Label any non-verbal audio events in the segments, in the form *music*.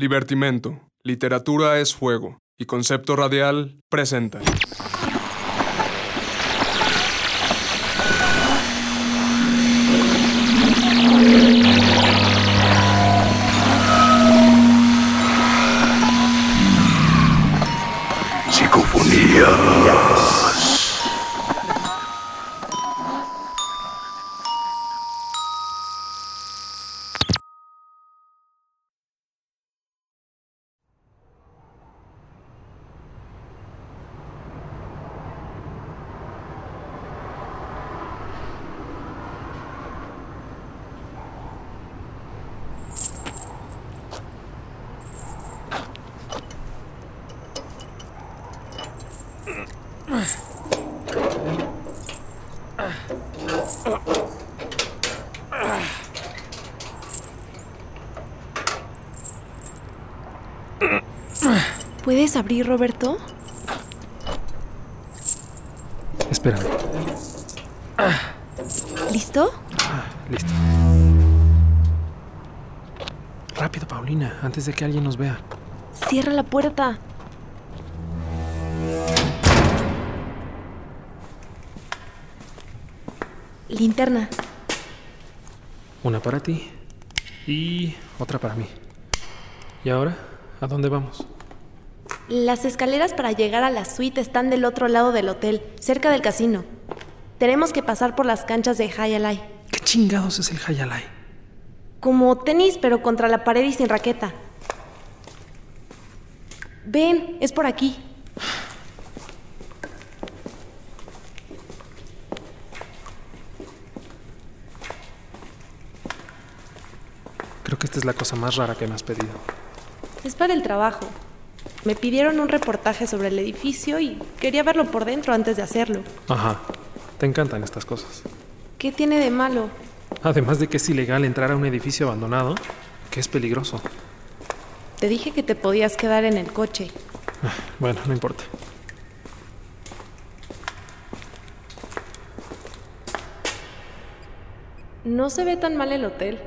Libertimento, Literatura es Fuego. Y Concepto Radial presenta. ¿Puedes abrir, Roberto? Espera. ¿Listo? Listo. Rápido, Paulina, antes de que alguien nos vea. Cierra la puerta. Linterna. Una para ti y otra para mí. ¿Y ahora? ¿A dónde vamos? Las escaleras para llegar a la suite están del otro lado del hotel, cerca del casino. Tenemos que pasar por las canchas de Hayalai. ¿Qué chingados es el Hayalai? Como tenis, pero contra la pared y sin raqueta. Ven, es por aquí. Creo que esta es la cosa más rara que me has pedido. Es para el trabajo. Me pidieron un reportaje sobre el edificio y quería verlo por dentro antes de hacerlo. Ajá. Te encantan estas cosas. ¿Qué tiene de malo? Además de que es ilegal entrar a un edificio abandonado, que es peligroso. Te dije que te podías quedar en el coche. Bueno, no importa. No se ve tan mal el hotel.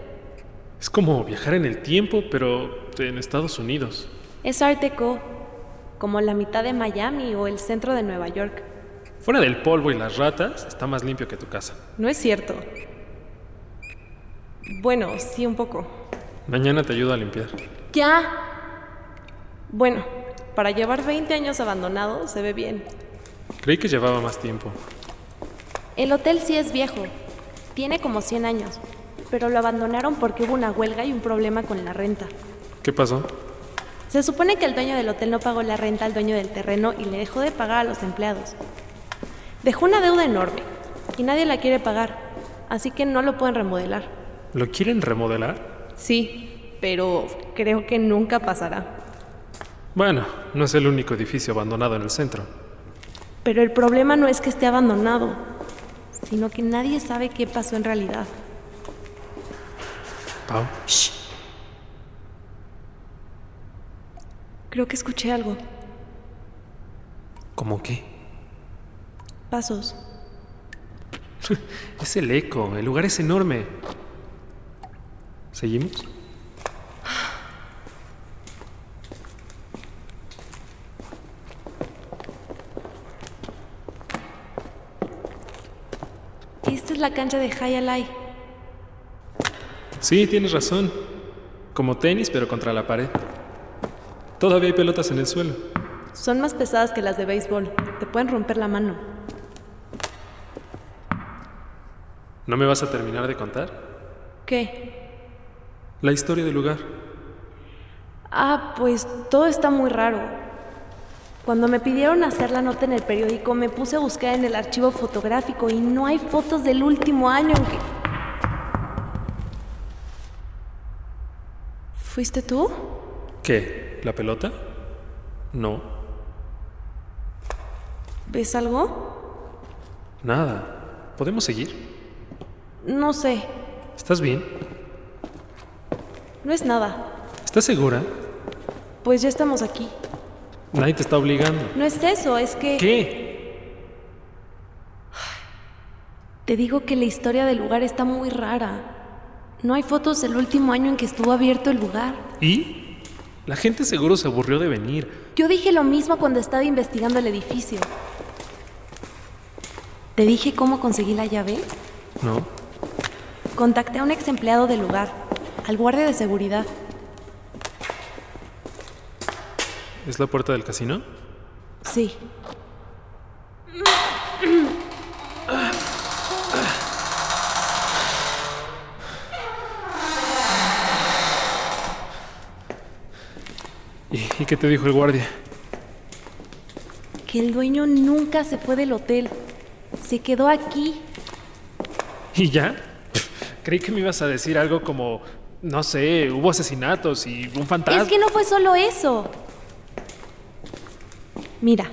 Es como viajar en el tiempo, pero en Estados Unidos. Es Art Deco, como la mitad de Miami o el centro de Nueva York. Fuera del polvo y las ratas, está más limpio que tu casa. No es cierto. Bueno, sí, un poco. Mañana te ayudo a limpiar. ¡Ya! Bueno, para llevar 20 años abandonado se ve bien. Creí que llevaba más tiempo. El hotel sí es viejo. Tiene como 100 años. Pero lo abandonaron porque hubo una huelga y un problema con la renta. ¿Qué pasó? Se supone que el dueño del hotel no pagó la renta al dueño del terreno y le dejó de pagar a los empleados. Dejó una deuda enorme y nadie la quiere pagar, así que no lo pueden remodelar. ¿Lo quieren remodelar? Sí, pero creo que nunca pasará. Bueno, no es el único edificio abandonado en el centro. Pero el problema no es que esté abandonado, sino que nadie sabe qué pasó en realidad. Pau. Shh. Creo que escuché algo. ¿Cómo qué? Pasos. *laughs* es el eco. El lugar es enorme. ¿Seguimos? Esta es la cancha de Hayalai. Sí, tienes razón. Como tenis, pero contra la pared. Todavía hay pelotas en el suelo. Son más pesadas que las de béisbol. Te pueden romper la mano. ¿No me vas a terminar de contar? ¿Qué? La historia del lugar. Ah, pues todo está muy raro. Cuando me pidieron hacer la nota en el periódico, me puse a buscar en el archivo fotográfico y no hay fotos del último año en que... ¿Fuiste tú? ¿Qué? ¿La pelota? No. ¿Ves algo? Nada. ¿Podemos seguir? No sé. ¿Estás bien? No es nada. ¿Estás segura? Pues ya estamos aquí. Nadie te está obligando. No es eso, es que... ¿Qué? Te digo que la historia del lugar está muy rara. No hay fotos del último año en que estuvo abierto el lugar. ¿Y? La gente seguro se aburrió de venir. Yo dije lo mismo cuando estaba investigando el edificio. ¿Te dije cómo conseguí la llave? ¿No? Contacté a un ex empleado del lugar, al guardia de seguridad. ¿Es la puerta del casino? Sí. ¿Y, qué te dijo el guardia? Que el dueño nunca se fue del hotel. Se quedó aquí. ¿Y ya? Creí que me ibas a decir algo como, no sé, hubo asesinatos y un fantasma. Es que no fue solo eso. Mira,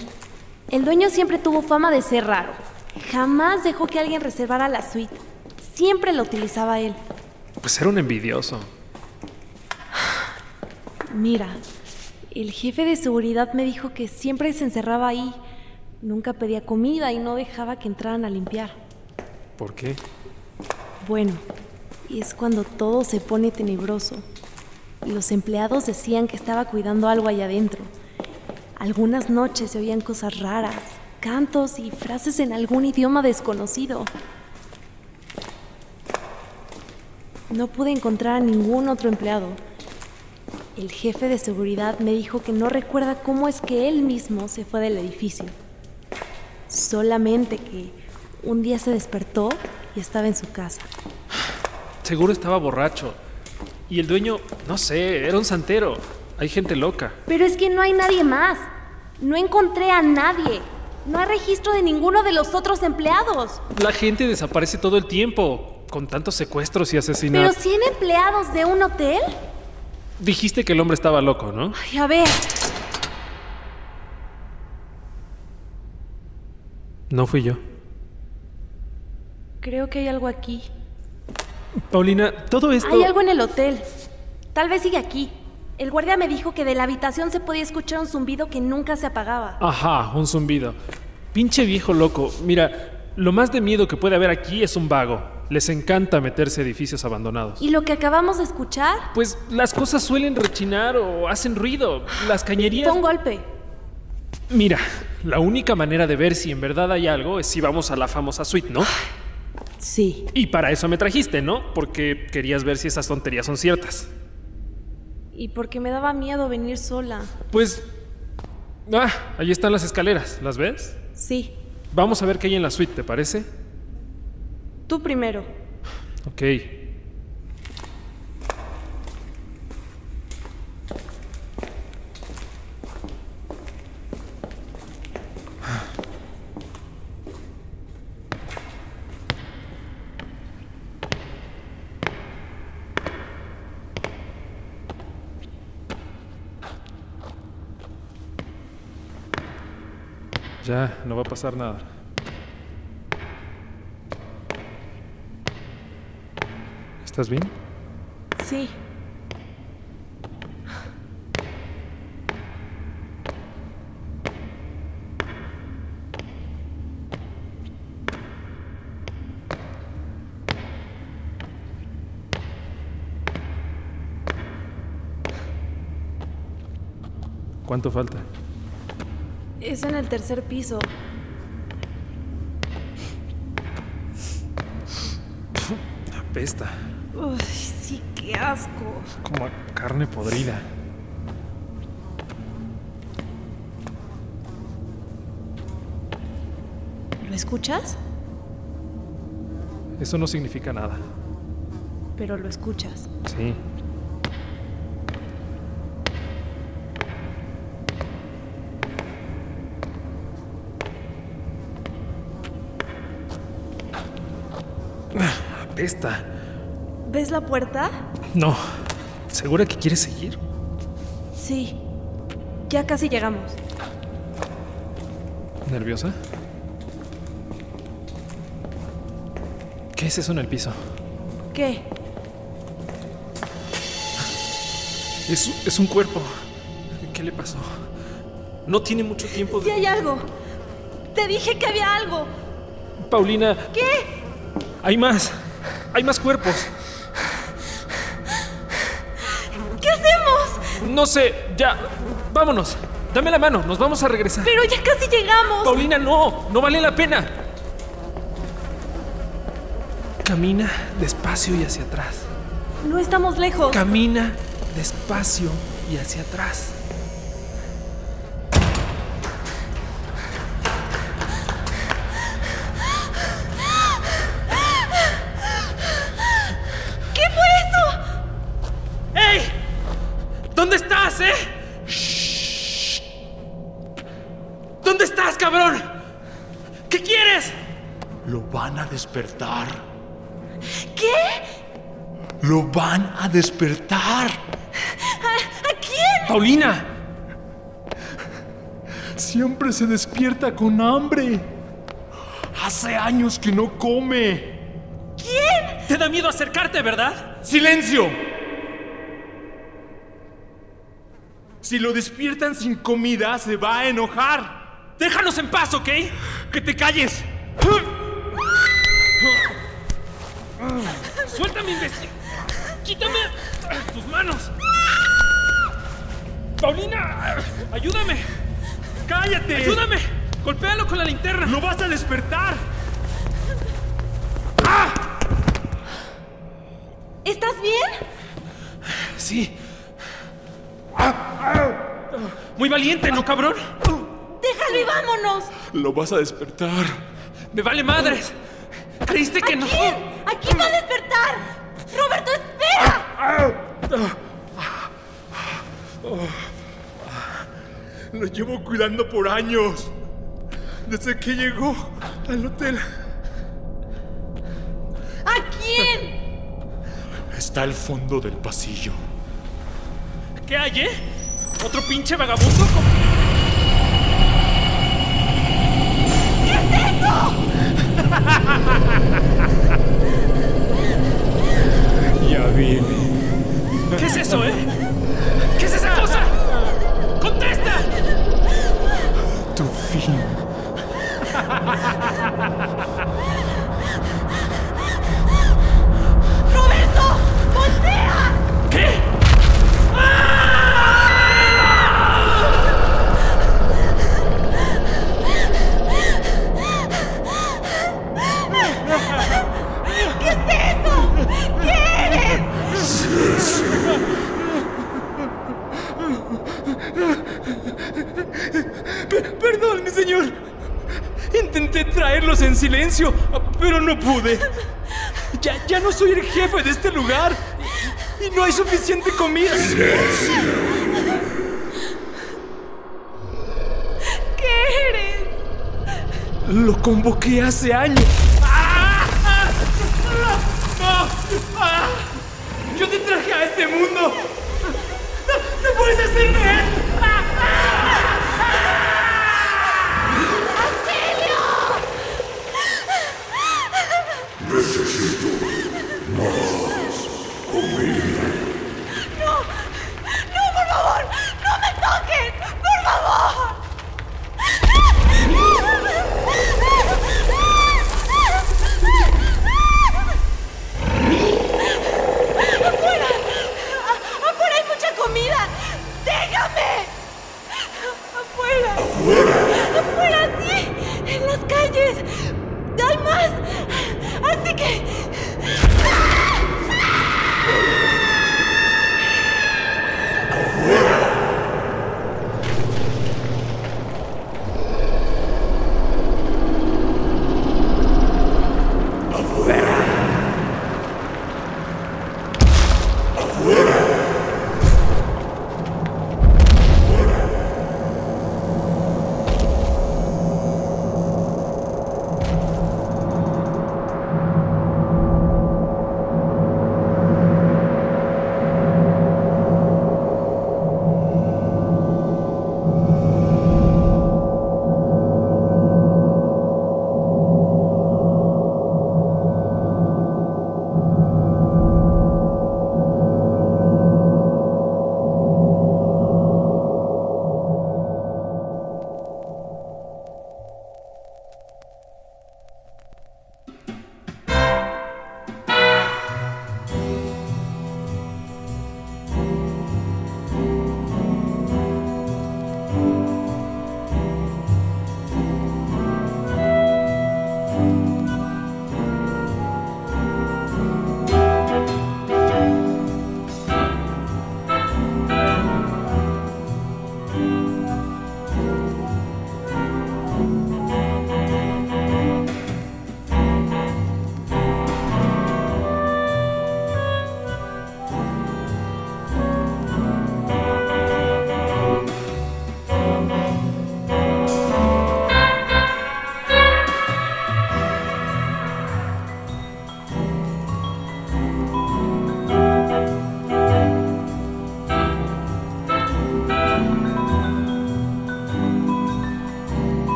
el dueño siempre tuvo fama de ser raro. Jamás dejó que alguien reservara la suite. Siempre la utilizaba él. Pues era un envidioso. Mira, el jefe de seguridad me dijo que siempre se encerraba ahí. Nunca pedía comida y no dejaba que entraran a limpiar. ¿Por qué? Bueno, es cuando todo se pone tenebroso. Los empleados decían que estaba cuidando algo allá adentro. Algunas noches se oían cosas raras, cantos y frases en algún idioma desconocido. No pude encontrar a ningún otro empleado. El jefe de seguridad me dijo que no recuerda cómo es que él mismo se fue del edificio. Solamente que un día se despertó y estaba en su casa. Seguro estaba borracho. Y el dueño, no sé, era un santero. Hay gente loca. Pero es que no hay nadie más. No encontré a nadie. No hay registro de ninguno de los otros empleados. La gente desaparece todo el tiempo, con tantos secuestros y asesinatos. ¿Pero 100 empleados de un hotel? Dijiste que el hombre estaba loco, ¿no? Ay, a ver. No fui yo. Creo que hay algo aquí. Paulina, todo esto... Hay algo en el hotel. Tal vez sigue aquí. El guardia me dijo que de la habitación se podía escuchar un zumbido que nunca se apagaba. Ajá, un zumbido. Pinche viejo loco. Mira, lo más de miedo que puede haber aquí es un vago. Les encanta meterse a edificios abandonados. ¿Y lo que acabamos de escuchar? Pues las cosas suelen rechinar o hacen ruido. Las cañerías... Fue un golpe. Mira, la única manera de ver si en verdad hay algo es si vamos a la famosa suite, ¿no? Sí. Y para eso me trajiste, ¿no? Porque querías ver si esas tonterías son ciertas. Y porque me daba miedo venir sola. Pues... Ah, ahí están las escaleras, ¿las ves? Sí. Vamos a ver qué hay en la suite, ¿te parece? Tú primero. Ok. Ya, no va a pasar nada. ¿Estás bien? Sí. ¿Cuánto falta? Es en el tercer piso. Apesta. Uy, sí, qué asco. Como a carne podrida. ¿Lo escuchas? Eso no significa nada. Pero lo escuchas. Sí. Apesta. ¿Ves la puerta? No. ¿Segura que quieres seguir? Sí. Ya casi llegamos. ¿Nerviosa? ¿Qué es eso en el piso? ¿Qué? Es, es un cuerpo. ¿Qué le pasó? No tiene mucho tiempo Sí de... hay algo. Te dije que había algo. Paulina, ¿Qué? hay más. Hay más cuerpos. ¿Qué hacemos? No sé, ya. Vámonos. Dame la mano, nos vamos a regresar. Pero ya casi llegamos. Paulina, no, no vale la pena. Camina despacio y hacia atrás. No estamos lejos. Camina despacio y hacia atrás. Despertar. ¿Qué? Lo van a despertar. ¿A, a quién? Paulina, Siempre se despierta con hambre. Hace años que no come. ¿Quién? te da miedo acercarte, ¿verdad? ¡Silencio! Si lo despiertan sin comida, se va a enojar. Déjanos en paz, ¿ok? ¡Que te calles! ¡Suéltame, imbécil! ¡Quítame tus manos! ¡Paulina! ¡Ayúdame! ¡Cállate! ¡Ayúdame! ¡Golpéalo con la linterna! ¡Lo vas a despertar! ¿Estás bien? Sí. Muy valiente, ¿no, cabrón? Déjalo y vámonos. Lo vas a despertar. ¡Me vale madres! ¿Creíste que ¿A no? quién? ¿A quién va a despertar? Roberto, espera. Lo llevo cuidando por años. Desde que llegó al hotel. ¿A quién? Está al fondo del pasillo. ¿Qué hay, eh? ¿Otro pinche vagabundo? con- Ya *laughs* viene. ¿Qué es eso, eh? ¿Qué es esa cosa? ¡Contesta! Tu fin. *laughs* jefe de este lugar. Y no hay suficiente comida. ¿Qué eres? Lo convoqué hace años. ¡Yo te traje a este mundo! ¡No, no puedes hacerme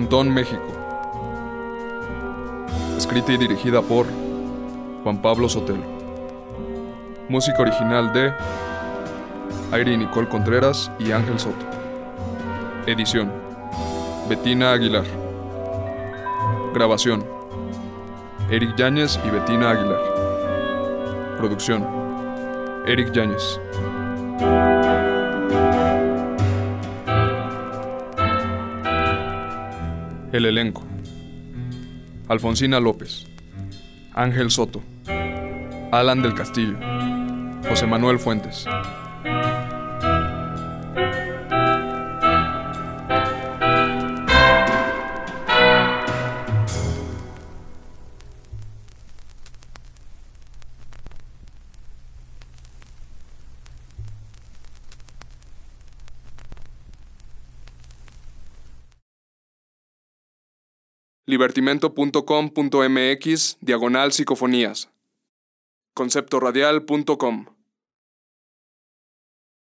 Frontón, México. Escrita y dirigida por Juan Pablo Sotelo. Música original de Aire Nicole Contreras y Ángel Soto. Edición. Betina Aguilar. Grabación. Eric Yáñez y Betina Aguilar. Producción. Eric Yáñez. El elenco. Alfonsina López. Ángel Soto. Alan del Castillo. José Manuel Fuentes. libertimento.com.mx diagonal psicofonías. Conceptoradial.com